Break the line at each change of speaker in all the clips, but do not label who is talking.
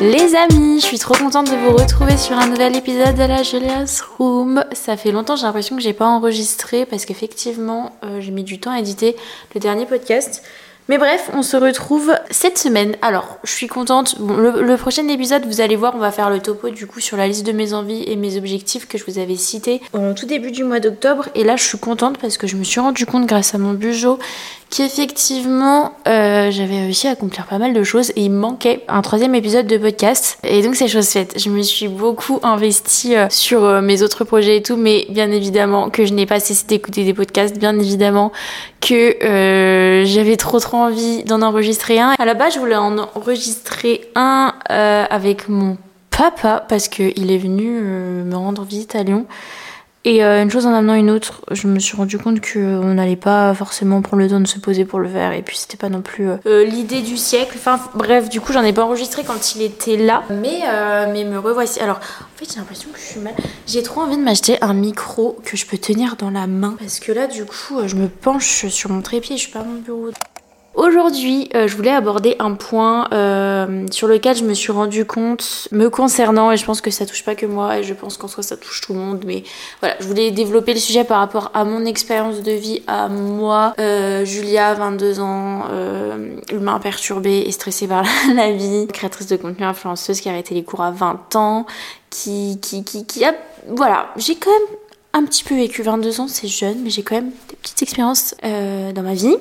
Les amis, je suis trop contente de vous retrouver sur un nouvel épisode de la Julia's Room. Ça fait longtemps, j'ai l'impression que j'ai pas enregistré parce qu'effectivement, euh, j'ai mis du temps à éditer le dernier podcast. Mais bref, on se retrouve cette semaine. Alors, je suis contente. Le, prochain épisode, vous allez voir, on va faire le topo du coup sur la liste de mes envies et mes objectifs que je vous avais cités au tout début du mois d'octobre. Et là, je suis contente parce que je me suis rendu compte grâce à mon bujo qu'effectivement euh, j'avais réussi à accomplir pas mal de choses et il manquait un troisième épisode de podcast et donc c'est chose faite. Je me suis beaucoup investie euh, sur euh, mes autres projets et tout, mais bien évidemment que je n'ai pas cessé d'écouter des podcasts, bien évidemment que euh, j'avais trop trop envie d'en enregistrer un. À la base, je voulais en enregistrer un avec mon papa parce qu'il est venu me rendre visite à Lyon. Et euh, une chose en amenant une autre, je me suis rendu compte qu'on n'allait pas forcément prendre le temps de se poser pour le faire. Et puis c'était pas non plus euh, euh, l'idée du siècle. Enfin bref, du coup j'en ai pas enregistré quand il était là. Mais, euh, mais me revoici. Alors en fait j'ai l'impression que je suis mal. J'ai trop envie de m'acheter un micro que je peux tenir dans la main. Parce que là du coup euh, je me penche sur mon trépied, je suis pas à mon bureau. Aujourd'hui, euh, je voulais aborder un point euh, sur lequel je me suis rendu compte me concernant, et je pense que ça touche pas que moi, et je pense qu'en soi ça touche tout le monde, mais voilà, je voulais développer le sujet par rapport à mon expérience de vie, à moi, euh, Julia, 22 ans, humain perturbé et stressée par la, vie, créatrice de contenu influenceuse qui a arrêté les cours à 20 ans, qui, qui, qui, a... Voilà, j'ai quand même un petit peu vécu 22 ans, c'est jeune, mais j'ai quand même des petites expériences dans ma vie.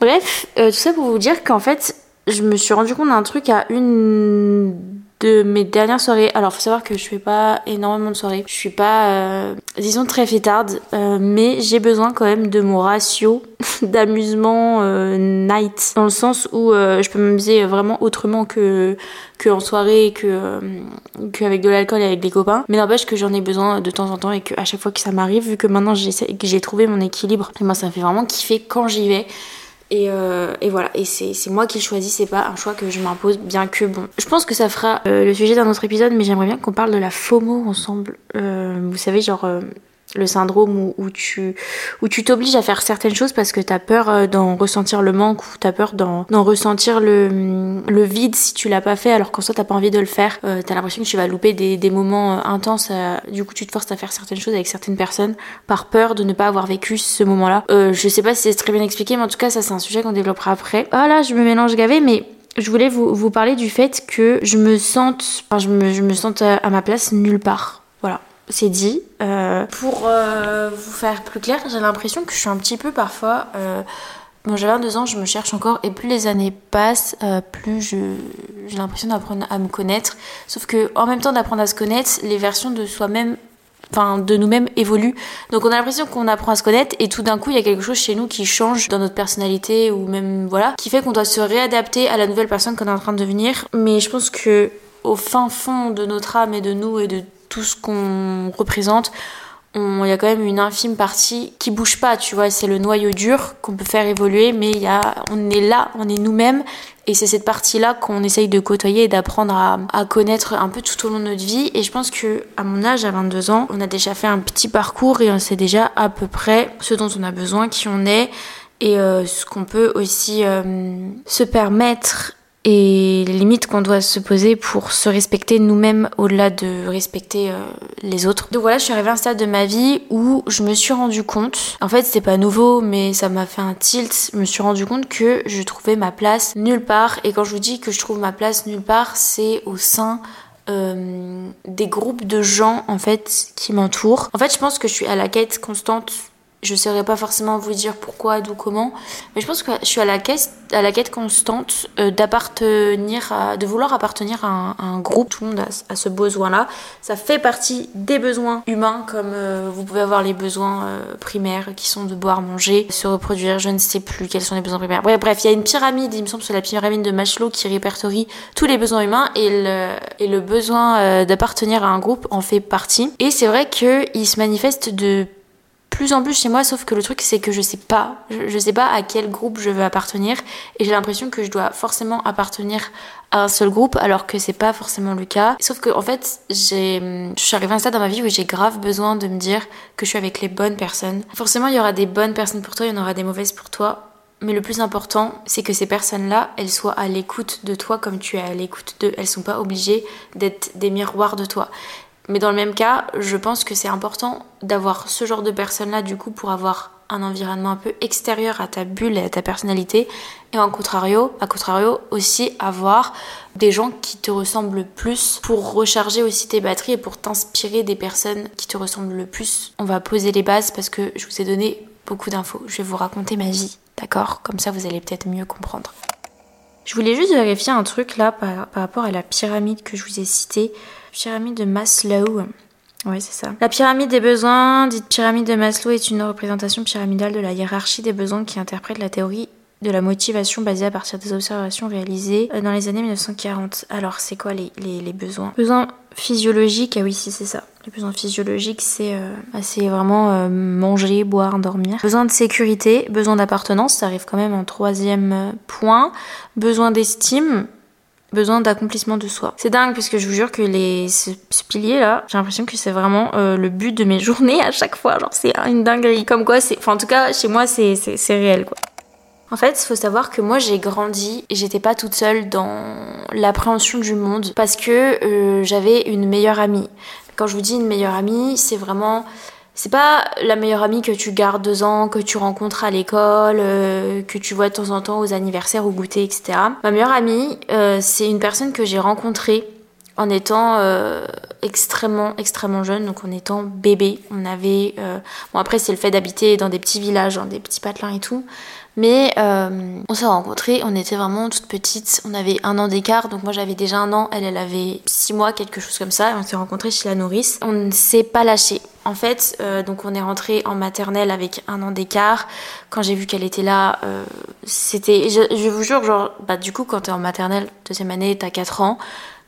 Bref, euh, tout ça pour vous dire qu'en fait, je me suis rendu compte d'un truc à une de mes dernières soirées. Alors, faut savoir que je fais pas énormément de soirées. Je suis pas, euh, disons, très fêtarde, euh, mais j'ai besoin quand même de mon ratio d'amusement euh, night, dans le sens où euh, je peux m'amuser vraiment autrement que que en soirée que euh, qu'avec de l'alcool et avec des copains. Mais n'empêche que j'en ai besoin de temps en temps et que à chaque fois que ça m'arrive, vu que maintenant j'ai trouvé mon équilibre, et moi ça me fait vraiment kiffer quand j'y vais. Et, euh, et, voilà, et c'est moi qui le choisis, c'est pas un choix que je m'impose, bien que bon. Je pense que ça fera euh, le sujet d'un autre épisode, mais j'aimerais bien qu'on parle de la FOMO ensemble. Euh, vous savez, genre euh, le syndrome où, où tu où tu t'obliges à faire certaines choses parce que t'as peur euh, d'en ressentir le manque ou t'as peur d'en ressentir le, le vide si tu l'as pas fait alors qu'en soi t'as pas envie de le faire. Euh, t'as l'impression que tu vas louper des, des moments euh, intenses euh, du coup tu te forces à faire certaines choses avec certaines personnes par peur de ne pas avoir vécu ce moment là euh, je sais pas si c'est très bien expliqué mais en tout cas ça c'est un sujet qu'on développera après. Ah là je me mélange gavé mais je voulais vous, vous parler du fait que je me sente enfin je me, je me sente à ma place nulle part. Voilà c'est dit. Euh, pour euh, vous faire plus clair, j'ai l'impression que je suis un petit peu parfois. Euh, bon, j'ai 22 ans, je me cherche encore, et plus les années passent, euh, plus j'ai l'impression d'apprendre à me connaître. Sauf que, en même temps d'apprendre à se connaître, les versions de soi-même, enfin de nous-mêmes évoluent. Donc on a l'impression qu'on apprend à se connaître, et tout d'un coup, il y a quelque chose chez nous qui change dans notre personnalité, ou même, voilà, qui fait qu'on doit se réadapter à la nouvelle personne qu'on est en train de devenir. Mais je pense que, au fin fond de notre âme et de nous et de tout ce qu'on représente, il y a quand même une infime partie qui bouge pas, tu vois, c'est le noyau dur qu'on peut faire évoluer, mais y a, on est là, on est nous-mêmes, et c'est cette partie-là qu'on essaye de côtoyer et d'apprendre à, à, connaître un peu tout au long de notre vie. Et je pense que à mon âge, à 22 ans, on a déjà fait un petit parcours et on sait déjà à peu près ce dont on a besoin, qui on est, et euh, ce qu'on peut aussi euh, se permettre et les limites qu'on doit se poser pour se respecter nous-mêmes au-delà de respecter euh, les autres. Donc voilà, je suis arrivée à un stade de ma vie où je me suis rendu compte, en fait c'est pas nouveau mais ça m'a fait un tilt, je me suis rendu compte que je trouvais ma place nulle part et quand je vous dis que je trouve ma place nulle part, c'est au sein euh, des groupes de gens en fait qui m'entourent. En fait, je pense que je suis à la quête constante je saurais pas forcément vous dire pourquoi, d'où, comment, mais je pense que je suis à la quête, à la quête constante euh, d'appartenir, de vouloir appartenir à un, groupe. Tout le monde a, ce besoin-là. Ça fait partie des besoins humains, comme euh, vous pouvez avoir les besoins euh, primaires qui sont de boire, manger, se reproduire. Je ne sais plus quels sont les besoins primaires. Bref, il y a une pyramide, il me semble, c'est la pyramide de Maslow qui répertorie tous les besoins humains et le, besoin d'appartenir à un groupe en fait partie. Et c'est vrai qu'il se manifeste de plus en plus chez moi, sauf que le truc c'est que je sais pas, je, sais pas à quel groupe je veux appartenir et j'ai l'impression que je dois forcément appartenir à un seul groupe alors que c'est pas forcément le cas. Sauf que en fait, j'ai, je suis arrivée à un stade dans ma vie où j'ai grave besoin de me dire que je suis avec les bonnes personnes. Forcément, il y aura des bonnes personnes pour toi, il y en aura des mauvaises pour toi. mais le plus important, c'est que ces personnes-là, elles soient à l'écoute de toi comme tu es à l'écoute d'eux. Elles sont pas obligées d'être des miroirs de toi. Mais dans le même cas, je pense que c'est important d'avoir ce genre de personnes-là, du coup, pour avoir un environnement un peu extérieur à ta bulle et à ta personnalité. Et en contrario, à contrario, aussi avoir des gens qui te ressemblent le plus pour recharger aussi tes batteries et pour t'inspirer des personnes qui te ressemblent le plus. On va poser les bases parce que je vous ai donné beaucoup d'infos. Je vais vous raconter ma vie D'accord? Comme ça, vous allez peut-être mieux comprendre. Je voulais juste vérifier un truc là par, rapport à la pyramide que je vous ai citée. Pyramide de Maslow. Ouais, c'est ça. La pyramide des besoins, dite pyramide de Maslow, est une représentation pyramidale de la hiérarchie des besoins qui interprète la théorie de la motivation basée à partir des observations réalisées euh, dans les années 1940. Alors, c'est quoi les, les, besoins? Besoins physiologiques, ah oui, si, c'est ça. Les besoins physiologiques, c'est euh, bah, vraiment euh, manger, boire, dormir. Besoin de sécurité, besoin d'appartenance, ça arrive quand même en troisième point. Besoin d'estime, besoin d'accomplissement de soi. C'est dingue parce que je vous jure que les ce, pilier là, j'ai l'impression que c'est vraiment le but de mes journées à chaque fois. Genre c'est une dinguerie. Comme quoi, c'est, enfin en tout cas chez moi c'est réel quoi. En fait, il faut savoir que moi j'ai grandi et j'étais pas toute seule dans l'appréhension du monde parce que euh, j'avais une meilleure amie. Quand je vous dis une meilleure amie, c'est vraiment c'est pas la meilleure amie que tu gardes deux ans, que tu rencontres à l'école, euh, que tu vois de temps en temps aux anniversaires, au goûter, etc. Ma meilleure amie, euh, c'est une personne que j'ai rencontrée en étant extrêmement extrêmement jeune, donc en étant bébé. On avait bon après c'est le fait d'habiter dans des petits villages, dans des petits patelins et tout, mais euh, on s'est rencontrés, on était vraiment toutes petites, on avait un an d'écart, donc moi j'avais déjà un an, elle elle avait six mois, quelque chose comme ça, et on s'est rencontrés chez la nourrice. On ne s'est pas lâché. En fait, euh, donc on est rentré en maternelle avec un an d'écart. Quand j'ai vu qu'elle était là, euh, c'était, je, vous jure, genre, bah du coup quand t'es en maternelle, deuxième année, t'as 4 ans,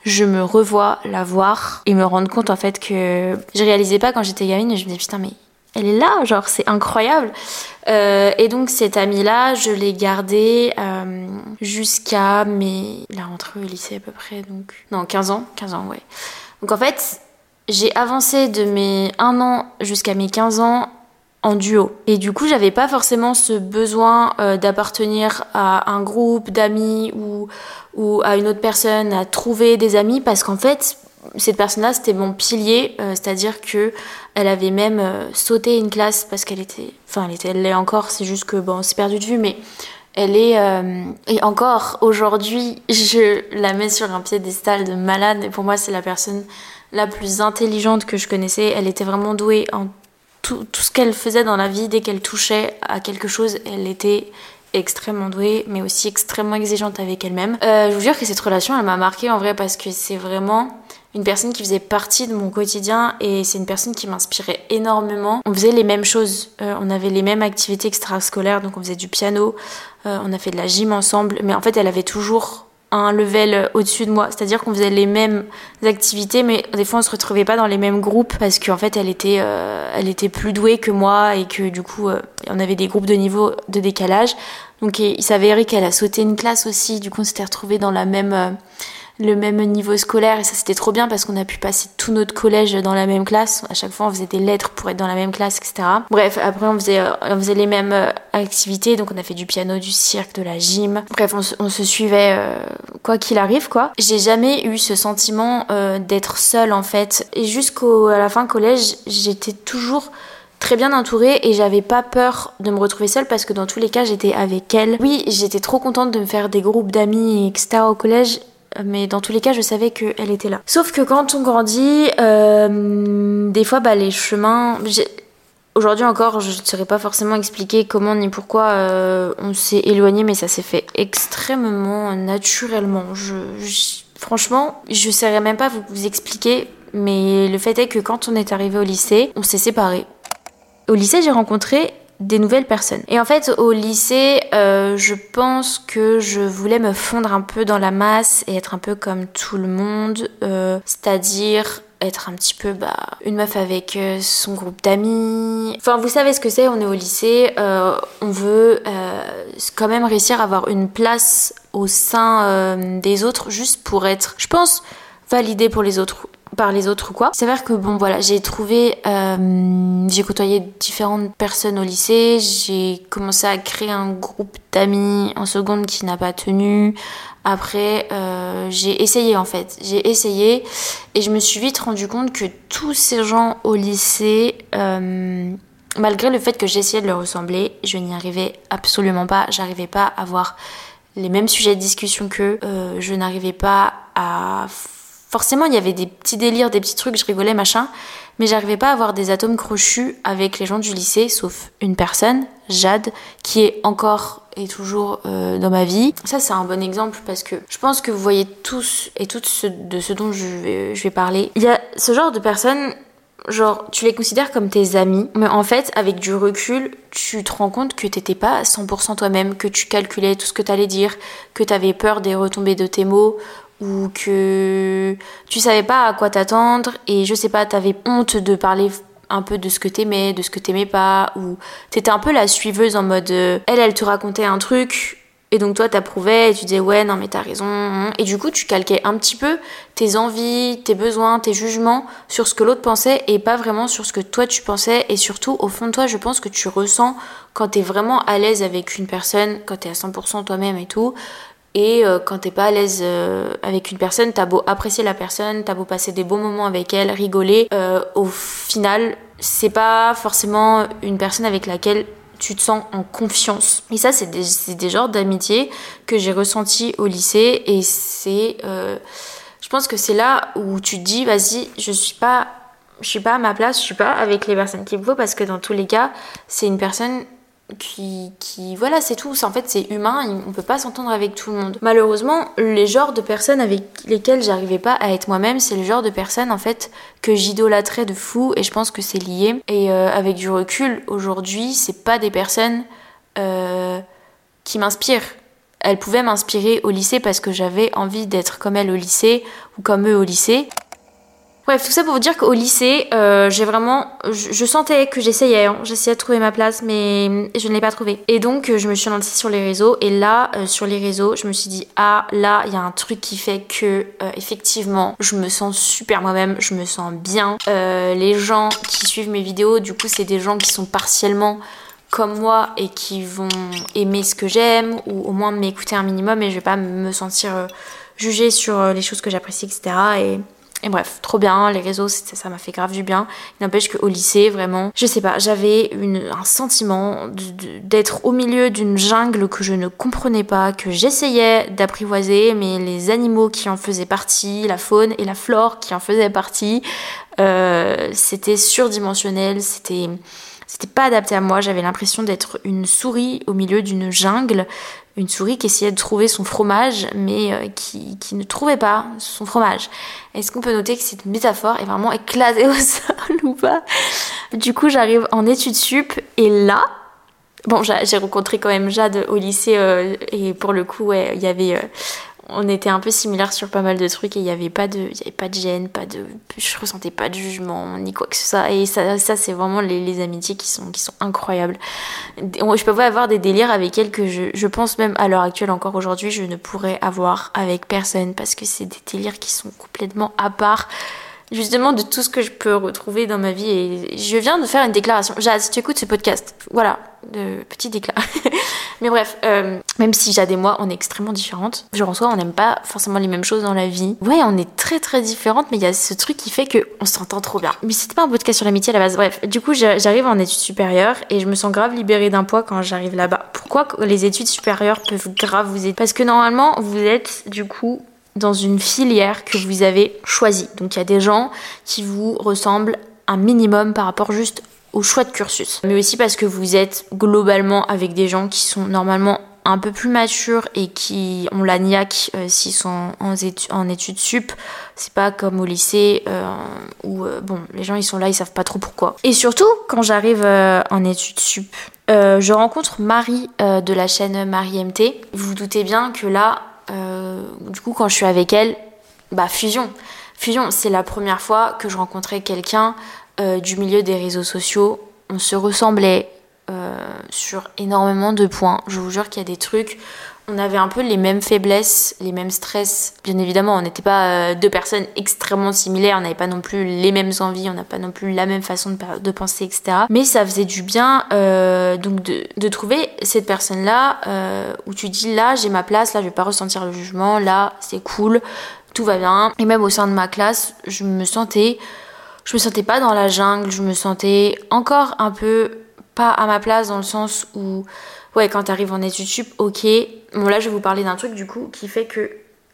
je me revois la voir et me rendre compte en fait que je réalisais pas quand j'étais gamine je me disais putain mais elle est là, genre c'est incroyable. Euh, et donc cette amie-là, je l'ai gardée euh, jusqu'à mes... La rentrée au lycée à peu près, donc... Non, 15 ans, 15 ans, ouais. Donc en fait, j'ai avancé de mes 1 an jusqu'à mes 15 ans en duo. Et du coup, j'avais pas forcément ce besoin euh, d'appartenir à un groupe d'amis ou, ou à une autre personne, à trouver des amis, parce qu'en fait, cette personne-là, c'était mon pilier, euh, c'est-à-dire que elle avait même euh, sauté une classe parce qu'elle était, enfin, elle était, elle l'est encore. C'est juste que bon, c'est perdu de vue, mais elle est euh, et encore aujourd'hui, je la mets sur un piédestal de malade. Et pour moi, c'est la personne la plus intelligente que je connaissais. Elle était vraiment douée en tout, tout ce qu'elle faisait dans la vie. Dès qu'elle touchait à quelque chose, elle était extrêmement douée, mais aussi extrêmement exigeante avec elle-même. je vous jure que cette relation, elle m'a marquée en vrai parce que c'est vraiment une personne qui faisait partie de mon quotidien et c'est une personne qui m'inspirait énormément. On faisait les mêmes choses, euh, on avait les mêmes activités extrascolaires, donc on faisait du piano, euh, on a fait de la gym ensemble, mais en fait elle avait toujours un level au-dessus de moi, c'est-à-dire qu'on faisait les mêmes activités, mais des fois on se retrouvait pas dans les mêmes groupes parce qu'en fait elle était, euh, elle était plus douée que moi et que du coup on avait des groupes de niveau de décalage. Donc il s'avérait qu'elle a sauté une classe aussi, du coup on s'était retrouvés dans la même le même niveau scolaire et ça c'était trop bien parce qu'on a pu passer tout notre collège dans la même classe. À chaque fois on faisait des lettres pour être dans la même classe, etc. Bref, après on faisait, euh, on faisait les mêmes euh, activités, donc on a fait du piano, du cirque, de la gym. Bref, on, se suivait euh, quoi qu'il arrive quoi. J'ai jamais eu ce sentiment d'être seule en fait. Et jusqu'à la fin collège, j'étais toujours très bien entourée et j'avais pas peur de me retrouver seule parce que dans tous les cas j'étais avec elle. Oui, j'étais trop contente de me faire des groupes d'amis etc au collège mais dans tous les cas, je savais qu'elle était là. Sauf que quand on grandit, euh, des fois, bah, les chemins. Aujourd'hui encore, je ne saurais pas forcément expliquer comment ni pourquoi euh, on s'est éloigné, mais ça s'est fait extrêmement naturellement. Je, franchement, je ne saurais même pas vous, vous expliquer, mais le fait est que quand on est arrivé au lycée, on s'est séparés. Au lycée, j'ai rencontré des nouvelles personnes. Et en fait, au lycée, euh, je pense que je voulais me fondre un peu dans la masse et être un peu comme tout le monde, euh, c'est-à-dire être un petit peu bah, une meuf avec euh, son groupe d'amis. Enfin, vous savez ce que c'est, on est au lycée, on veut quand même réussir à avoir une place au sein des autres juste pour être, je pense, validé pour les autres par les autres ou quoi. C'est vrai que bon voilà, j'ai trouvé, euh, j'ai côtoyé différentes personnes au lycée, j'ai commencé à créer un groupe d'amis en seconde qui n'a pas tenu. Après, euh, j'ai essayé en fait, j'ai essayé et je me suis vite rendu compte que tous ces gens au lycée, euh, malgré le fait que j'essayais de leur ressembler, je n'y arrivais absolument pas. J'arrivais pas à avoir les mêmes sujets de discussion qu'eux. Je n'arrivais pas à forcément il y avait des petits délires, des petits trucs, je rigolais, machin, mais j'arrivais pas à avoir des atomes crochus avec les gens du lycée, sauf une personne, Jade, qui est encore et toujours euh, dans ma vie. Ça c'est un bon exemple parce que je pense que vous voyez tous et toutes de ce dont je vais, je vais parler. Il y a ce genre de personnes genre tu les considères comme tes amis, mais en fait avec du recul, tu te rends compte que t'étais pas 100% toi-même, que tu calculais tout ce que t'allais dire, que t'avais peur des retombées de tes mots ou que tu savais pas à quoi t'attendre et je sais pas, t'avais honte de parler un peu de ce que t'aimais, de ce que t'aimais pas, ou t'étais un peu la suiveuse en mode euh, elle, elle te racontait un truc, et donc toi t'approuvais et tu disais ouais non mais t'as raison hein. et du coup tu calquais un petit peu tes envies, tes besoins, tes jugements sur ce que l'autre pensait et pas vraiment sur ce que toi tu pensais et surtout au fond de toi je pense que tu ressens quand t'es vraiment à l'aise avec une personne, quand t'es à 100% toi-même et tout et euh, quand t'es pas à l'aise euh, avec une personne, t'as beau apprécier la personne, t'as beau passer des bons moments avec elle, rigoler, euh, au final, c'est pas forcément une personne avec laquelle tu te sens en confiance. Et ça, c'est des, des, genres d'amitié que j'ai ressenti au lycée et c'est... je pense que c'est là où tu te dis, vas-y, je suis pas... Je suis pas à ma place, je suis pas avec les personnes qu'il me faut parce que dans tous les cas, c'est une personne qui, voilà, c'est tout. En fait, c'est humain, on peut pas s'entendre avec tout le monde. Malheureusement, les genres de personnes avec lesquelles j'arrivais pas à être moi-même, c'est le genre de personnes en fait que j'idolâtrais de fou et je pense que c'est lié. Et euh, avec du recul, aujourd'hui, c'est pas des personnes euh, qui m'inspirent. Elles pouvaient m'inspirer au lycée parce que j'avais envie d'être comme elles au lycée ou comme eux au lycée. Bref, tout ça pour vous dire qu'au lycée, euh, j'ai vraiment, je, sentais que j'essayais, hein. j'essayais de trouver ma place, mais je ne l'ai pas trouvée. Et donc, je me suis lancée sur les réseaux, et là, euh, sur les réseaux, je me suis dit, ah, là, il y a un truc qui fait que, euh, effectivement, je me sens super moi-même, je me sens bien. les gens qui suivent mes vidéos, du coup, c'est des gens qui sont partiellement comme moi et qui vont aimer ce que j'aime, ou au moins m'écouter un minimum, et je vais pas me sentir jugée sur les choses que j'apprécie, etc. Et et bref, trop bien, les réseaux, ça m'a fait grave du bien. Il n'empêche qu'au lycée, vraiment, je sais pas, j'avais un sentiment d'être au milieu d'une jungle que je ne comprenais pas, que j'essayais d'apprivoiser, mais les animaux qui en faisaient partie, la faune et la flore qui en faisaient partie, euh, c'était surdimensionnel, c'était c'était pas adapté à moi, j'avais l'impression d'être une souris au milieu d'une jungle, une souris qui essayait de trouver son fromage, mais euh, qui, ne trouvait pas son fromage. Est-ce qu'on peut noter que cette métaphore est vraiment éclatée au sol ou pas? Du coup, j'arrive en études sup, et là, bon, j'ai rencontré quand même Jade au lycée, euh, et pour le coup, il y avait... Euh, on était un peu similaires sur pas mal de trucs et il n'y avait pas de y avait pas de gêne pas de je ressentais pas de jugement ni quoi que ce soit. Et ça, ça c'est vraiment les, amitiés qui sont qui sont incroyables. Je peux avoir des délires avec elles que je, je pense même à l'heure actuelle encore aujourd'hui je ne pourrais avoir avec personne parce que c'est des délires qui sont complètement à part justement de tout ce que je peux retrouver dans ma vie. Et je viens de faire une déclaration. Jade, si tu écoutes ce podcast, voilà, de petit déclat. Mais bref, euh, même si Jade et moi, on est extrêmement différentes. Genre en soi, on n'aime pas forcément les mêmes choses dans la vie. Ouais, on est très très différentes, mais il y a ce truc qui fait que on s'entend trop bien. Mais c'était pas un podcast sur l'amitié à la base. Bref, du coup, j'arrive en études supérieures et je me sens grave libérée d'un poids quand j'arrive là-bas. Pourquoi les études supérieures peuvent grave vous aider? Parce que normalement, vous êtes du coup dans une filière que vous avez choisie. Donc il y a des gens qui vous ressemblent un minimum par rapport juste au choix de cursus. Mais aussi parce que vous êtes globalement avec des gens qui sont normalement un peu plus matures et qui ont la niaque euh, s'ils sont en, en, études sup. C'est pas comme au lycée euh, où euh, bon les gens ils sont là ils savent pas trop pourquoi. Et surtout quand j'arrive en études sup, je rencontre Marie de la chaîne Marie MT. Vous vous doutez bien que là du coup, quand je suis avec elle, bah fusion. Fusion, c'est la première fois que je rencontrais quelqu'un euh, du milieu des réseaux sociaux. On se ressemblait sur énormément de points. Je vous jure qu'il y a des trucs on avait un peu les mêmes faiblesses, les mêmes stress. Bien évidemment, on n'était pas euh, deux personnes extrêmement similaires, on n'avait pas non plus les mêmes envies, on n'a pas non plus la même façon de, penser, etc. Mais ça faisait du bien euh, donc de, trouver cette personne-là euh, où tu dis là j'ai ma place, là je vais pas ressentir le jugement, là c'est cool, tout va bien. Et même au sein de ma classe, je me sentais, je me sentais pas dans la jungle, je me sentais encore un peu pas à ma place dans le sens où ouais, quand t'arrives en études sup, ok. Bon, là, je vais vous parler d'un truc du coup qui fait que,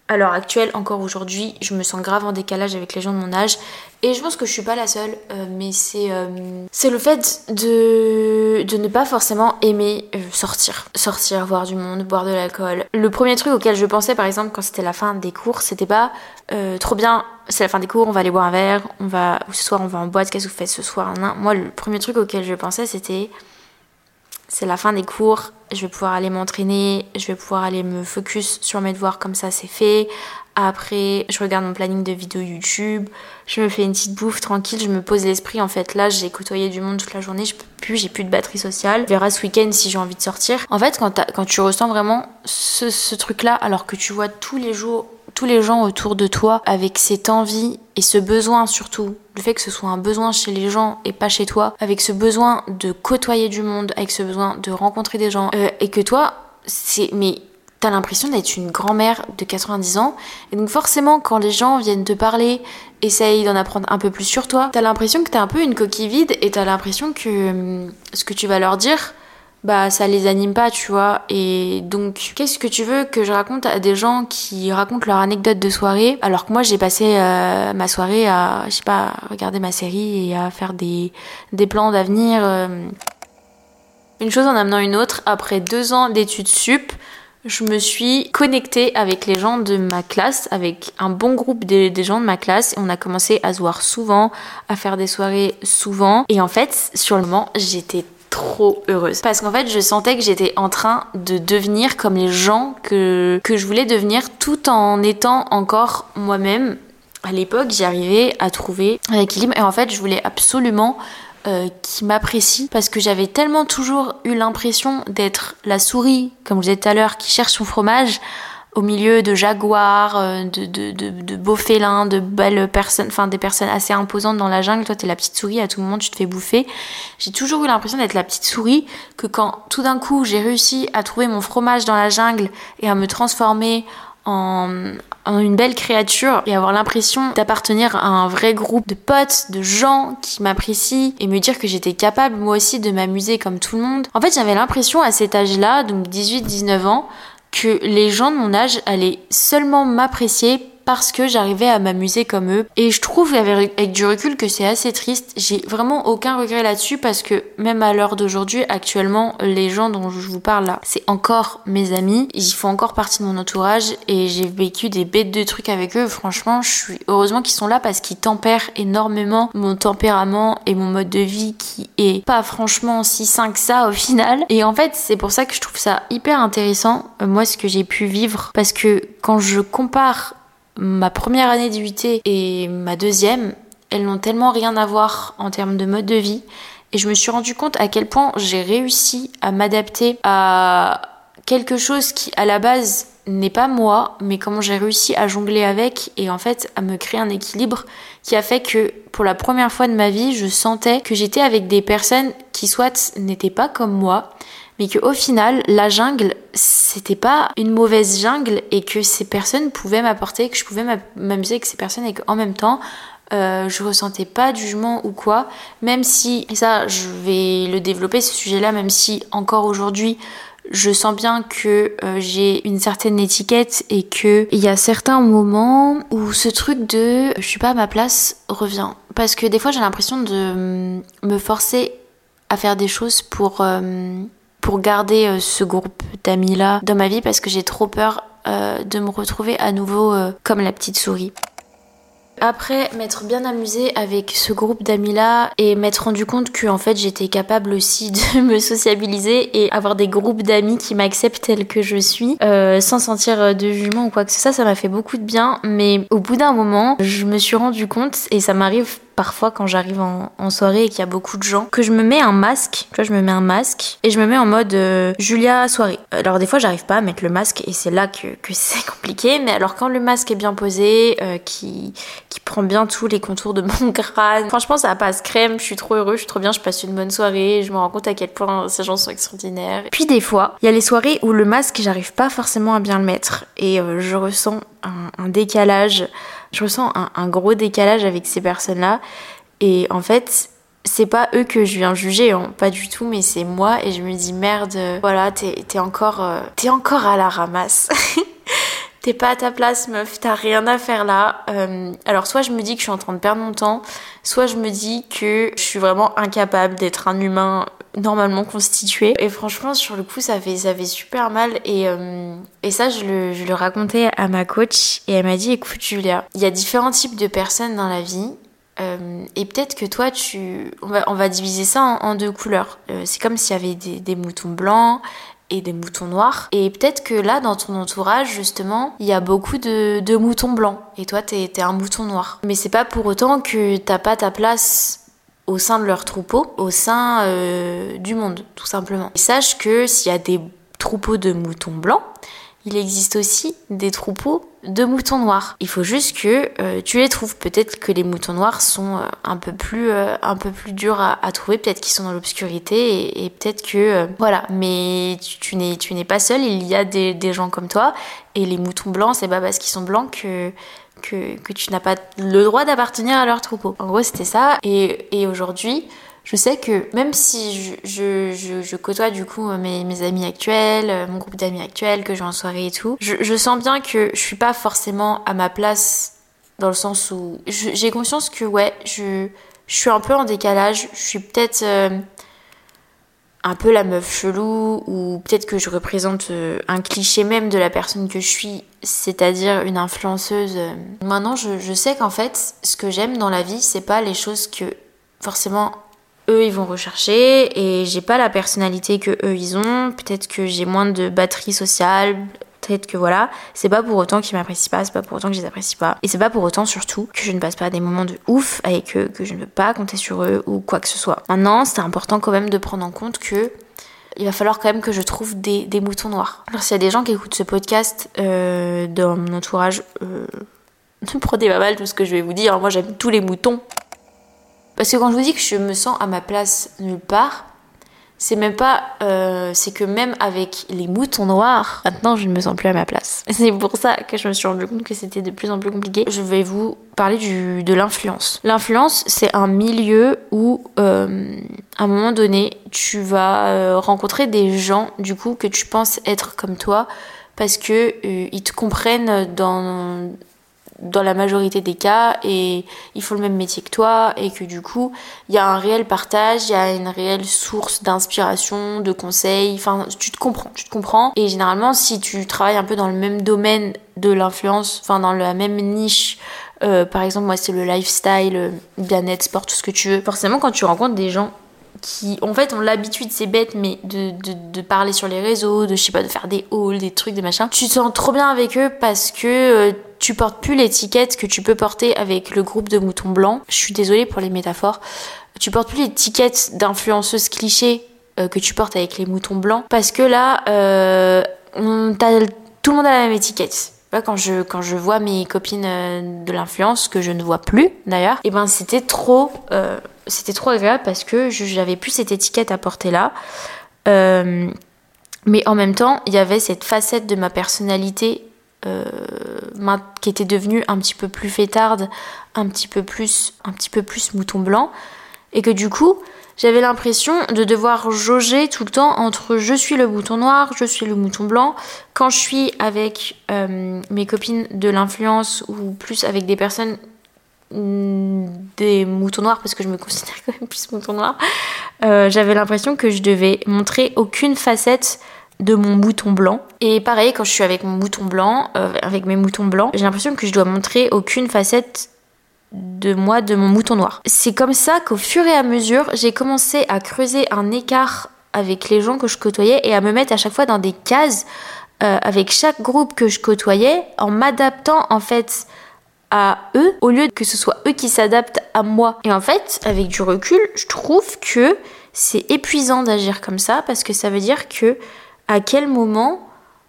à l'heure actuelle, encore aujourd'hui, je me sens grave en décalage avec les gens de mon âge. Et je pense que je suis pas la seule, euh, mais c'est euh, c'est le fait de, ne pas forcément aimer euh, sortir. Sortir, voir du monde, boire de l'alcool. Le premier truc auquel je pensais, par exemple, quand c'était la fin des cours, c'était pas trop bien, c'est la fin des cours, on va aller boire un verre, on va, ce soir on va en boîte, qu'est-ce que vous faites ce soir Moi, le premier truc auquel je pensais, c'était c'est la fin des cours, je vais pouvoir aller m'entraîner, je vais pouvoir aller me focus sur mes devoirs comme ça c'est fait. Après, je regarde mon planning de vidéos YouTube, je me fais une petite bouffe tranquille, je me pose l'esprit. En fait, là, j'ai côtoyé du monde toute la journée, je peux plus, j'ai plus de batterie sociale. Je verra ce week-end si j'ai envie de sortir. En fait, quand, tu ressens vraiment ce, ce truc-là, alors que tu vois tous les jours tous les gens autour de toi avec cette envie et ce besoin surtout, le fait que ce soit un besoin chez les gens et pas chez toi, avec ce besoin de côtoyer du monde, avec ce besoin de rencontrer des gens, euh, et que toi, c'est mais t'as l'impression d'être une grand-mère de 90 ans, et donc forcément quand les gens viennent te parler, essayent d'en apprendre un peu plus sur toi, t'as l'impression que t'es un peu une coquille vide et t'as l'impression que hum, ce que tu vas leur dire, bah ça les anime pas, tu vois. Et donc, qu'est-ce que tu veux que je raconte à des gens qui racontent leur anecdote de soirée, alors que moi j'ai passé euh, ma soirée à, je sais pas, regarder ma série et à faire des, plans d'avenir. Euh. Une chose en amenant une autre, après deux ans d'études sup, je me suis connectée avec les gens de ma classe, avec un bon groupe des, gens de ma classe, et on a commencé à se voir souvent, à faire des soirées souvent. Et en fait, sur j'étais trop heureuse. Parce qu'en fait, je sentais que j'étais en train de devenir comme les gens que, je voulais devenir tout en étant encore moi-même. À l'époque, j'arrivais à trouver un équilibre et en fait, je voulais absolument euh, qui m'apprécie parce que j'avais tellement toujours eu l'impression d'être la souris, comme je disais tout à l'heure, qui cherche son fromage au milieu de jaguars, euh, de, de, de, de, beaux félins, de belles personnes, enfin des personnes assez imposantes dans la jungle. Toi, t'es la petite souris, à tout moment, tu te fais bouffer. J'ai toujours eu l'impression d'être la petite souris, que quand tout d'un coup, j'ai réussi à trouver mon fromage dans la jungle et à me transformer en, en une belle créature et avoir l'impression d'appartenir à un vrai groupe de potes, de gens qui m'apprécient et me dire que j'étais capable moi aussi de m'amuser comme tout le monde. En fait, j'avais l'impression à cet âge-là, donc 18-19 ans, que les gens de mon âge allaient seulement m'apprécier parce que j'arrivais à m'amuser comme eux. Et je trouve avec du recul que c'est assez triste. J'ai vraiment aucun regret là-dessus parce que même à l'heure d'aujourd'hui, actuellement, les gens dont je vous parle là, c'est encore mes amis. Ils font encore partie de mon entourage et j'ai vécu des bêtes de trucs avec eux. Franchement, je suis heureusement qu'ils sont là parce qu'ils tempèrent énormément mon tempérament et mon mode de vie qui est pas franchement si sain que ça au final. Et en fait, c'est pour ça que je trouve ça hyper intéressant, euh, moi, ce que j'ai pu vivre parce que quand je compare ma première année d'UT et ma deuxième, elles n'ont tellement rien à voir en termes de mode de vie. Et je me suis rendu compte à quel point j'ai réussi à m'adapter à quelque chose qui, à la base, n'est pas moi, mais comment j'ai réussi à jongler avec et en fait à me créer un équilibre qui a fait que pour la première fois de ma vie, je sentais que j'étais avec des personnes qui soit n'étaient pas comme moi, mais qu'au final, la jungle, c'était pas une mauvaise jungle et que ces personnes pouvaient m'apporter, que je pouvais m'amuser avec ces personnes et qu'en même temps, euh, je ressentais pas de jugement ou quoi, même si, et ça je vais le développer ce sujet-là, même si encore aujourd'hui je sens bien que euh, j'ai une certaine étiquette et que il y a certains moments où ce truc de je suis pas à ma place revient. Parce que des fois j'ai l'impression de me forcer à faire des choses pour euh, pour garder euh, ce groupe d'amis là dans ma vie parce que j'ai trop peur euh, de me retrouver à nouveau euh, comme la petite souris. Après m'être bien amusée avec ce groupe d'amis là et m'être rendu compte que en fait j'étais capable aussi de me sociabiliser et avoir des groupes d'amis qui m'acceptent tel que je suis sans sentir de jugement ou quoi que ce soit, ça m'a fait beaucoup de bien. Mais au bout d'un moment, je me suis rendu compte et ça m'arrive parfois quand j'arrive en, soirée et qu'il y a beaucoup de gens, que je me mets un masque, tu vois, je me mets un masque et je me mets en mode euh, Julia soirée. Alors des fois, j'arrive pas à mettre le masque et c'est là que, que c'est compliqué, mais alors quand le masque est bien posé, euh, qui, qui prend bien tous les contours de mon crâne, franchement, ça passe crème, je suis trop heureux, je suis trop bien, je passe une bonne soirée, je me rends compte à quel point ces gens sont extraordinaires. Puis des fois, il y a les soirées où le masque, j'arrive pas forcément à bien le mettre et euh, je ressens un, un décalage je ressens un, gros décalage avec ces personnes-là. Et en fait, c'est pas eux que je viens juger, hein, pas du tout, mais c'est moi. Et je me dis, merde, voilà, t'es encore, euh, encore à la ramasse. t'es pas à ta place, meuf, t'as rien à faire là. Euh, alors, soit je me dis que je suis en train de perdre mon temps, soit je me dis que je suis vraiment incapable d'être un humain normalement constitué. Et franchement, sur le coup, ça fait, ça fait super mal. Et, euh, et ça, je le, je le racontais à ma coach et elle m'a dit, écoute Julia, il y a différents types de personnes dans la vie. Euh, et peut-être que toi, tu, on va, on va diviser ça en, deux couleurs. Euh, c'est comme s'il y avait des, des, moutons blancs et des moutons noirs. Et peut-être que là, dans ton entourage, justement, il y a beaucoup de, de moutons blancs. Et toi, t'es es un mouton noir. Mais c'est pas pour autant que t'as pas ta place au sein de leur troupeau, au sein euh, du monde, tout simplement. Et sache que s'il y a des troupeaux de moutons blancs, il existe aussi des troupeaux de moutons noirs. Il faut juste que euh, tu les trouves. Peut-être que les moutons noirs sont euh, un peu plus un durs à, trouver. Peut-être qu'ils sont dans l'obscurité et, peut-être que voilà. Mais tu, n'es tu n'es pas seul. Il y a des, des gens comme toi. Et les moutons blancs, c'est pas parce qu'ils sont blancs que que, tu n'as pas le droit d'appartenir à leur troupeau. En gros, c'était ça. Et, et aujourd'hui, je sais que même si je, je, je, côtoie du coup mes, mes, amis actuels, mon groupe d'amis actuels, que je vais en soirée et tout, je, sens bien que je suis pas forcément à ma place dans le sens où j'ai conscience que ouais, je, je suis un peu en décalage. Je suis peut-être euh, un peu la meuf chelou ou peut-être que je représente euh, un cliché même de la personne que je suis, c'est-à-dire une influenceuse. Maintenant, je, sais qu'en fait, ce que j'aime dans la vie, c'est pas les choses que forcément eux ils vont rechercher et j'ai pas la personnalité que eux ils ont. Peut-être que j'ai moins de batterie sociale, peut-être que voilà, c'est pas pour autant qu'ils m'apprécient pas, c'est pas pour autant que je les apprécie pas. Et c'est pas pour autant surtout que je ne passe pas des moments de ouf avec eux, que je ne peux pas compter sur eux ou quoi que ce soit. Maintenant, c'est important quand même de prendre en compte que il va falloir quand même que je trouve des, moutons noirs. Alors s'il y a des gens qui écoutent ce podcast euh, dans mon entourage, euh, ne prenez pas mal tout ce que je vais vous dire. Moi j'aime tous les moutons. Parce que quand je vous dis que je me sens à ma place nulle part, c'est même pas. Euh, c'est que même avec les moutons noirs, maintenant je ne me sens plus à ma place. C'est pour ça que je me suis rendu compte que c'était de plus en plus compliqué. Je vais vous parler de l'influence. L'influence, c'est un milieu où, euh, à un moment donné, tu vas euh, rencontrer des gens, du coup, que tu penses être comme toi, parce que euh, ils te comprennent dans dans la majorité des cas et ils font le même métier que toi et que du coup il y a un réel partage, il y a une réelle source d'inspiration, de conseils, enfin tu te comprends, tu te comprends. Et généralement si tu travailles un peu dans le même domaine de l'influence, enfin dans la même niche euh, par exemple moi c'est le lifestyle, bien-être, sport, tout ce que tu veux, forcément quand tu rencontres des gens qui en fait ont l'habitude, c'est bête, mais de, parler sur les réseaux, de je sais pas, de faire des hauls, des trucs, des machins. Tu te sens trop bien avec eux parce que euh, tu portes plus l'étiquette que tu peux porter avec le groupe de moutons blancs. Je suis désolée pour les métaphores. Tu portes plus l'étiquette d'influenceuse cliché euh, que tu portes avec les moutons blancs parce que là, euh, tout le monde a la même étiquette. Quand je, quand je vois mes copines euh, de l'influence, que je ne vois plus d'ailleurs, et eh ben c'était trop, euh, c'était trop agréable parce que j'avais plus cette étiquette à porter là. mais en même temps, il y avait cette facette de ma personnalité euh, qui était devenue un petit peu plus fêtarde, un petit peu plus, un petit peu plus mouton blanc, et que du coup, j'avais l'impression de devoir jauger tout le temps entre je suis le mouton noir, je suis le mouton blanc. Quand je suis avec euh, mes copines de l'influence ou plus avec des personnes mm, des moutons noirs parce que je me considère quand même plus mouton noir, euh, j'avais l'impression que je devais montrer aucune facette de mon mouton blanc. Et pareil, quand je suis avec mon mouton blanc, euh, avec mes moutons blancs, j'ai l'impression que je dois montrer aucune facette de moi, de mon mouton noir. C'est comme ça qu'au fur et à mesure, j'ai commencé à creuser un écart avec les gens que je côtoyais et à me mettre à chaque fois dans des cases euh, avec chaque groupe que je côtoyais, en m'adaptant en fait à eux au lieu que ce soit eux qui s'adaptent à moi. Et en fait, avec du recul, je trouve que c'est épuisant d'agir comme ça parce que ça veut dire que à quel moment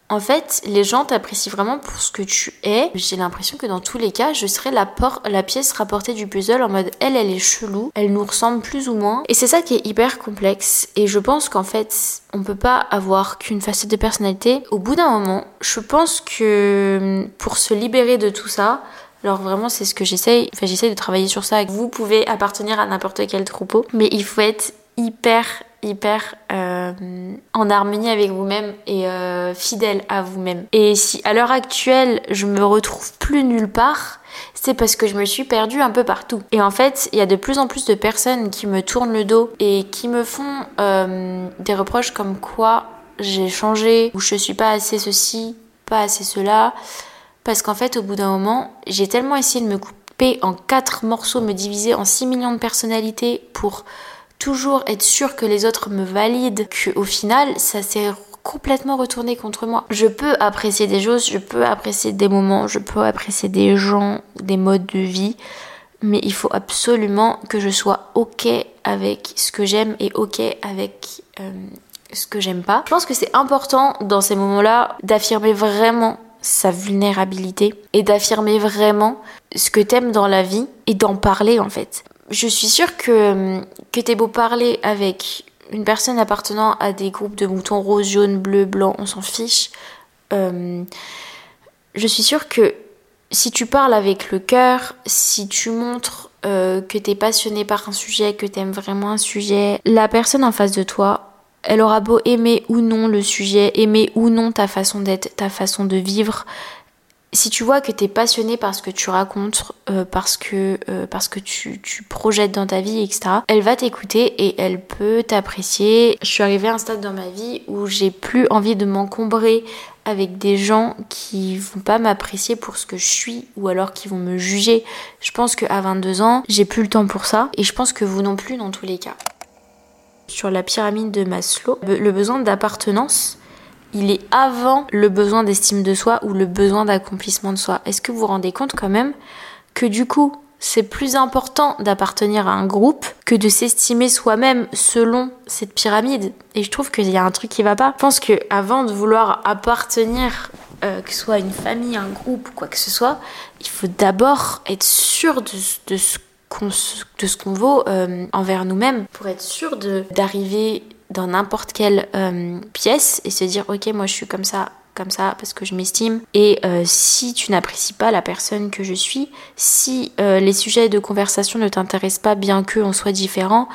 en fait, les gens t'apprécient vraiment pour ce que tu es. J'ai l'impression que dans tous les cas, je serai la, la pièce rapportée du puzzle en mode elle, elle est chelou, elle nous ressemble plus ou moins. Et c'est ça qui est hyper complexe. Et je pense qu'en fait, on peut pas avoir qu'une facette de personnalité. Au bout d'un moment, je pense que pour se libérer de tout ça, alors vraiment, c'est ce que j'essaye. Enfin, j'essaye de travailler sur ça. Vous pouvez appartenir à n'importe quel troupeau, mais il faut être hyper hyper euh, en harmonie avec vous-même et euh, fidèle à vous-même. Et si à l'heure actuelle je me retrouve plus nulle part, c'est parce que je me suis perdue un peu partout. Et en fait, il y a de plus en plus de personnes qui me tournent le dos et qui me font euh, des reproches comme quoi j'ai changé ou je suis pas assez ceci, pas assez cela. Parce qu'en fait, au bout d'un moment, j'ai tellement essayé de me couper en quatre morceaux, me diviser en 6 millions de personnalités pour toujours être sûr que les autres me valident, qu'au final, ça s'est complètement retourné contre moi. Je peux apprécier des choses, je peux apprécier des moments, je peux apprécier des gens, des modes de vie, mais il faut absolument que je sois ok avec ce que j'aime et ok avec euh, ce que j'aime pas. Je pense que c'est important dans ces moments-là d'affirmer vraiment sa vulnérabilité et d'affirmer vraiment ce que t'aimes dans la vie et d'en parler en fait je suis sûre que, que t'es beau parler avec une personne appartenant à des groupes de moutons roses, jaunes, bleus, blancs, on s'en fiche. Euh, je suis sûre que si tu parles avec le cœur, si tu montres euh, que t'es passionné par un sujet, que t'aimes vraiment un sujet, la personne en face de toi, elle aura beau aimer ou non le sujet, aimer ou non ta façon d'être, ta façon de vivre, si tu vois que tu es passionné par ce que tu racontes, euh, parce que, euh, tu, projettes dans ta vie, etc., elle va t'écouter et elle peut t'apprécier. Je suis arrivée à un stade dans ma vie où j'ai plus envie de m'encombrer avec des gens qui vont pas m'apprécier pour ce que je suis ou alors qui vont me juger. Je pense qu'à 22 ans, j'ai plus le temps pour ça et je pense que vous non plus dans tous les cas. Sur la pyramide de Maslow, le besoin d'appartenance, il est avant le besoin d'estime de soi ou le besoin d'accomplissement de soi. Est-ce que vous vous rendez compte quand même que du coup, c'est plus important d'appartenir à un groupe que de s'estimer soi-même selon cette pyramide? Et je trouve qu'il y a un truc qui va pas. Je pense que avant de vouloir appartenir, euh, que ce soit une famille, un groupe, quoi que ce soit, il faut d'abord être sûr de, ce qu'on vaut euh, envers nous-mêmes pour être sûr d'arriver dans n'importe quelle euh, pièce et se dire ok moi je suis comme ça comme ça parce que je m'estime. Et euh, si tu n'apprécies pas la personne que je suis si euh, les sujets de conversation ne t'intéressent pas bien qu'on soit différents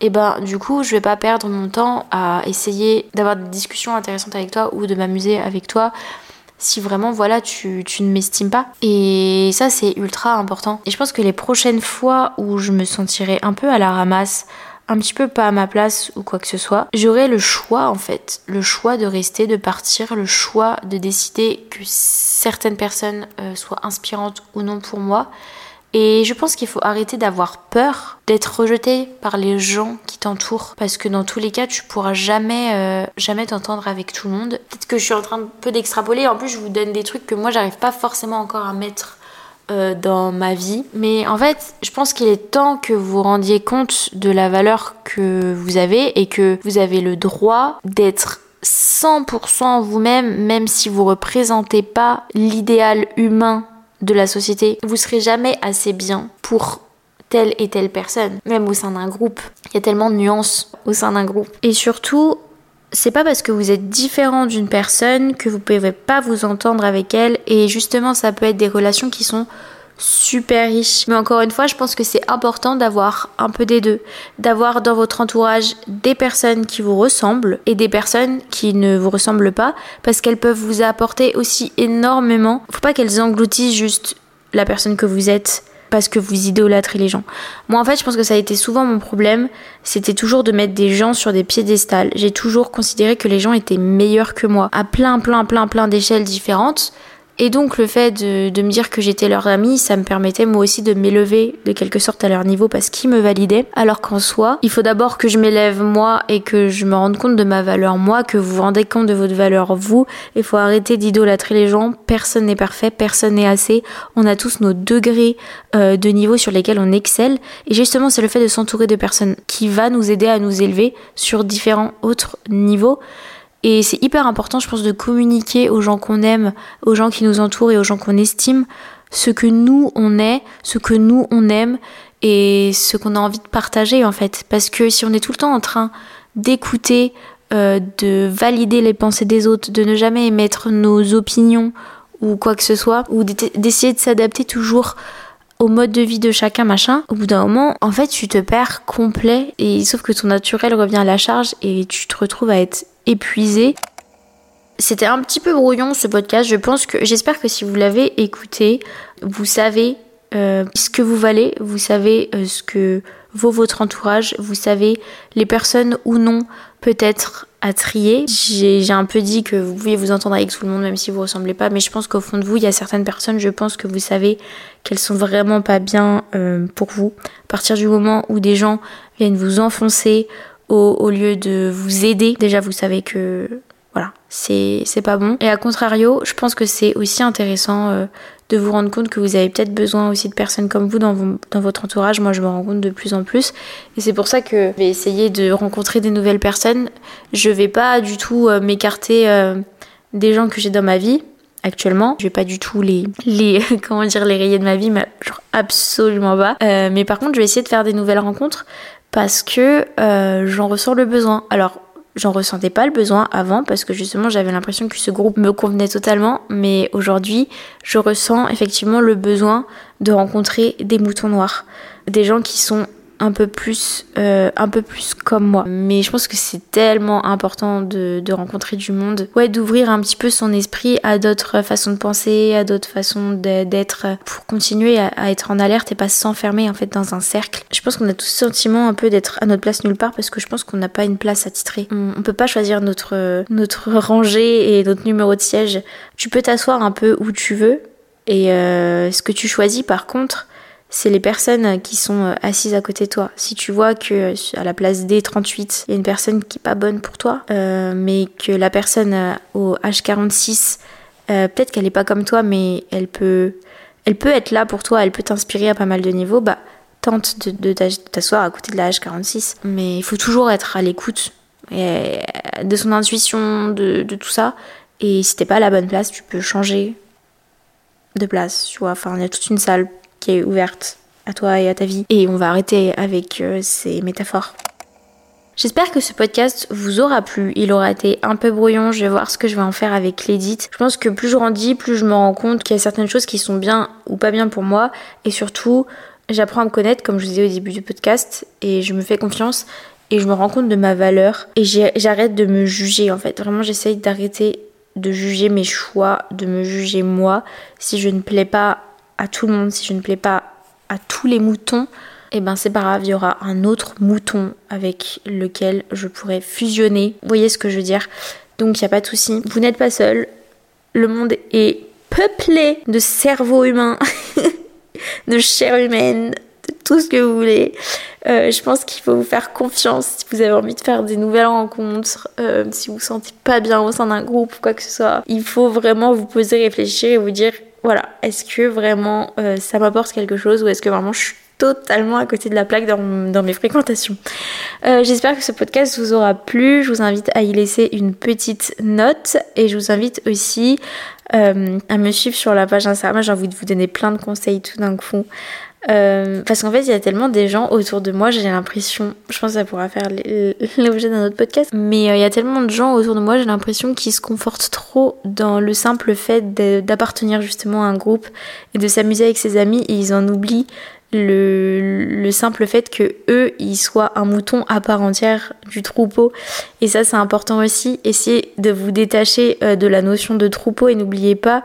et eh ben du coup je vais pas perdre mon temps à essayer d'avoir des discussions intéressantes avec toi ou de m'amuser avec toi si vraiment voilà tu, tu ne m'estimes pas. Et ça c'est ultra important. Et je pense que les prochaines fois où je me sentirai un peu à la ramasse un petit peu pas à ma place ou quoi que ce soit, j'aurais le choix en fait, le choix de rester, de partir, le choix de décider que certaines personnes euh, soient inspirantes ou non pour moi. Et je pense qu'il faut arrêter d'avoir peur d'être rejeté par les gens qui t'entourent parce que dans tous les cas tu pourras jamais euh, jamais t'entendre avec tout le monde. Peut-être que je suis en train peu d'extrapoler, en plus je vous donne des trucs que moi j'arrive pas forcément encore à mettre euh, dans ma vie. Mais en fait, je pense qu'il est temps que vous rendiez compte de la valeur que vous avez et que vous avez le droit d'être 100% vous-même, même si vous représentez pas l'idéal humain de la société. Vous serez jamais assez bien pour telle et telle personne, même au sein d'un groupe. Il y a tellement de nuances au sein d'un groupe. Et surtout, c'est pas parce que vous êtes différent d'une personne que vous pouvez pas vous entendre avec elle et justement ça peut être des relations qui sont super riches. Mais encore une fois, je pense que c'est important d'avoir un peu des deux, d'avoir dans votre entourage des personnes qui vous ressemblent et des personnes qui ne vous ressemblent pas parce qu'elles peuvent vous apporter aussi énormément. Faut pas qu'elles engloutissent juste la personne que vous êtes parce que vous idolâtrez les gens. Moi, en fait, je pense que ça a été souvent mon problème. C'était toujours de mettre des gens sur des piédestals. J'ai toujours considéré que les gens étaient meilleurs que moi, à plein, plein, plein, plein d'échelles différentes. Et donc le fait de, me dire que j'étais leur ami, ça me permettait moi aussi de m'élever de quelque sorte à leur niveau parce qu'ils me validaient. Alors qu'en soi, il faut d'abord que je m'élève moi et que je me rende compte de ma valeur moi, que vous vous rendez compte de votre valeur vous. Il faut arrêter d'idolâtrer les gens. Personne n'est parfait, personne n'est assez. On a tous nos degrés euh, de niveau sur lesquels on excelle. Et justement, c'est le fait de s'entourer de personnes qui va nous aider à nous élever sur différents autres niveaux. Et c'est hyper important, je pense, de communiquer aux gens qu'on aime, aux gens qui nous entourent et aux gens qu'on estime ce que nous on est, ce que nous on aime et ce qu'on a envie de partager en fait. Parce que si on est tout le temps en train d'écouter, euh, de valider les pensées des autres, de ne jamais émettre nos opinions ou quoi que ce soit, ou d'essayer de s'adapter toujours au mode de vie de chacun, machin, au bout d'un moment, en fait, tu te perds complet et sauf que ton naturel revient à la charge et tu te retrouves à être épuisé. C'était un petit peu brouillon ce podcast. Je pense que j'espère que si vous l'avez écouté, vous savez euh, ce que vous valez, vous savez euh, ce que vaut votre entourage, vous savez les personnes ou non peut-être à trier. J'ai un peu dit que vous pouviez vous entendre avec tout le monde même si vous ressemblez pas, mais je pense qu'au fond de vous, il y a certaines personnes, je pense que vous savez qu'elles sont vraiment pas bien euh, pour vous. À partir du moment où des gens viennent vous enfoncer au, lieu de vous aider, déjà vous savez que voilà, c'est pas bon. Et à contrario, je pense que c'est aussi intéressant euh, de vous rendre compte que vous avez peut-être besoin aussi de personnes comme vous dans, dans, votre entourage. Moi, je me rends compte de plus en plus. Et c'est pour ça que je vais essayer de rencontrer des nouvelles personnes. Je vais pas du tout euh, m'écarter euh, des gens que j'ai dans ma vie actuellement. Je vais pas du tout les, les comment dire, les rayer de ma vie, mais genre absolument pas. mais par contre, je vais essayer de faire des nouvelles rencontres parce que j'en ressens le besoin. Alors, j'en ressentais pas le besoin avant parce que justement j'avais l'impression que ce groupe me convenait totalement mais aujourd'hui je ressens effectivement le besoin de rencontrer des moutons noirs des gens qui sont un peu plus euh, un peu plus comme moi. Mais je pense que c'est tellement important de, rencontrer du monde. Ouais d'ouvrir un petit peu son esprit à d'autres façons de penser à d'autres façons d'être pour continuer à, être en alerte et pas s'enfermer en fait dans un cercle. Je pense qu'on a tous ce sentiment un peu d'être à notre place nulle part parce que je pense qu'on n'a pas une place attitrée. On, on peut pas choisir notre notre rangée et notre numéro de siège. Tu peux t'asseoir un peu où tu veux et euh, ce que tu choisis par contre c'est les personnes qui sont euh, assises à côté de toi. Si tu vois que euh, à la place D38, il y a une personne qui est pas bonne pour toi, euh, mais que la personne au H46, peut-être qu'elle est pas comme toi, mais elle peut, elle peut être là pour toi, elle peut t'inspirer à pas mal de niveaux, bah tente de, t'asseoir à côté de la H46. Mais il faut toujours être à l'écoute de son intuition, de, tout ça. Et si t'es pas à la bonne place, tu peux changer de place, tu vois. Enfin, il y a toute une salle qui est ouverte à toi et à ta vie. Et on va arrêter avec euh, ces métaphores. J'espère que ce podcast vous aura plu. Il aura été un peu brouillon. Je vais voir ce que je vais en faire avec l'édite. Je pense que plus je grandis, plus je me rends compte qu'il y a certaines choses qui sont bien ou pas bien pour moi. Et surtout, j'apprends à me connaître, comme je vous disais au début du podcast. Et je me fais confiance. Et je me rends compte de ma valeur. Et j'arrête de me juger en fait. Vraiment, j'essaye d'arrêter de juger mes choix, de me juger moi. Si je ne plais pas à tout le monde, si je ne plais pas à tous les moutons, et eh ben c'est pas grave, il y aura un autre mouton avec lequel je pourrais fusionner. Vous voyez ce que je veux dire? Donc il n'y a pas de souci. Vous n'êtes pas seul. Le monde est peuplé de cerveaux humains, de chair humaine, de tout ce que vous voulez. Euh, je pense qu'il faut vous faire confiance si vous avez envie de faire des nouvelles rencontres, euh, si vous vous sentez pas bien au sein d'un groupe ou quoi que ce soit. Il faut vraiment vous poser, réfléchir et vous dire voilà, est-ce que vraiment euh, ça m'apporte quelque chose ou est-ce que vraiment je suis totalement à côté de la plaque dans, mes fréquentations. Euh, j'espère que ce podcast vous aura plu. Je vous invite à y laisser une petite note et je vous invite aussi euh, à me suivre sur la page Instagram. J'ai envie de vous donner plein de conseils tout d'un coup. Euh, parce qu'en fait, il y a tellement des gens autour de moi, j'ai l'impression, je pense que ça pourra faire l'objet d'un autre podcast, mais euh, il y a tellement de gens autour de moi, j'ai l'impression qu'ils se confortent trop dans le simple fait d'appartenir justement à un groupe et de s'amuser avec ses amis et ils en oublient le, le simple fait que eux, ils soient un mouton à part entière du troupeau. Et ça, c'est important aussi. Essayez de vous détacher euh, de la notion de troupeau et n'oubliez pas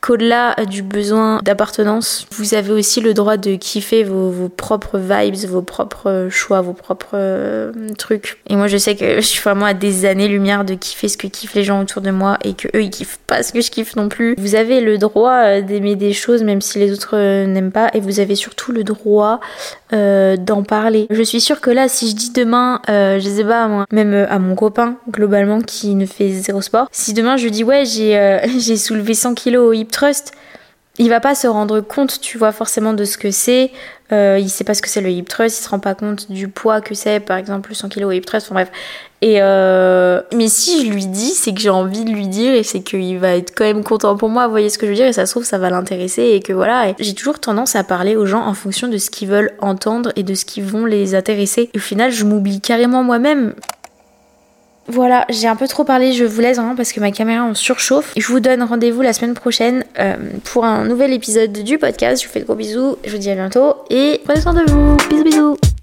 qu'au-delà euh, du besoin d'appartenance, vous avez aussi le droit de kiffer vos, vos propres vibes, vos propres choix, vos propres euh, trucs. Et moi, je sais que je suis vraiment à des années-lumière de kiffer ce que kiffent les gens autour de moi et que eux, ils kiffent pas ce que je kiffe non plus. Vous avez le droit d'aimer des choses même si les autres n'aiment pas et vous avez surtout le droit euh, d'en parler. Je suis sûre que là, si je dis demain, euh, je sais pas moi, même euh, à mon copain globalement qui ne fait zéro sport, si demain je dis ouais j'ai j'ai soulevé 100 kilos au hip thrust, il va pas se rendre compte, tu vois, forcément de ce que c'est. Euh, il sait pas ce que c'est le hip thrust, il se rend pas compte du poids que c'est, par exemple, 100 kg hip enfin bref. Et euh... Mais si je lui dis, c'est que j'ai envie de lui dire et c'est qu'il va être quand même content pour moi, voyez ce que je veux dire, et ça se trouve, ça va l'intéresser et que voilà. J'ai toujours tendance à parler aux gens en fonction de ce qu'ils veulent entendre et de ce qui vont les intéresser. Au final, je m'oublie carrément moi-même. Voilà, j'ai un peu trop parlé, je vous laisse vraiment parce que ma caméra en surchauffe. Je vous donne rendez-vous la semaine prochaine euh, pour un nouvel épisode du podcast. Je vous fais de gros bisous, je vous dis à bientôt et prenez soin de vous. Bisous bisous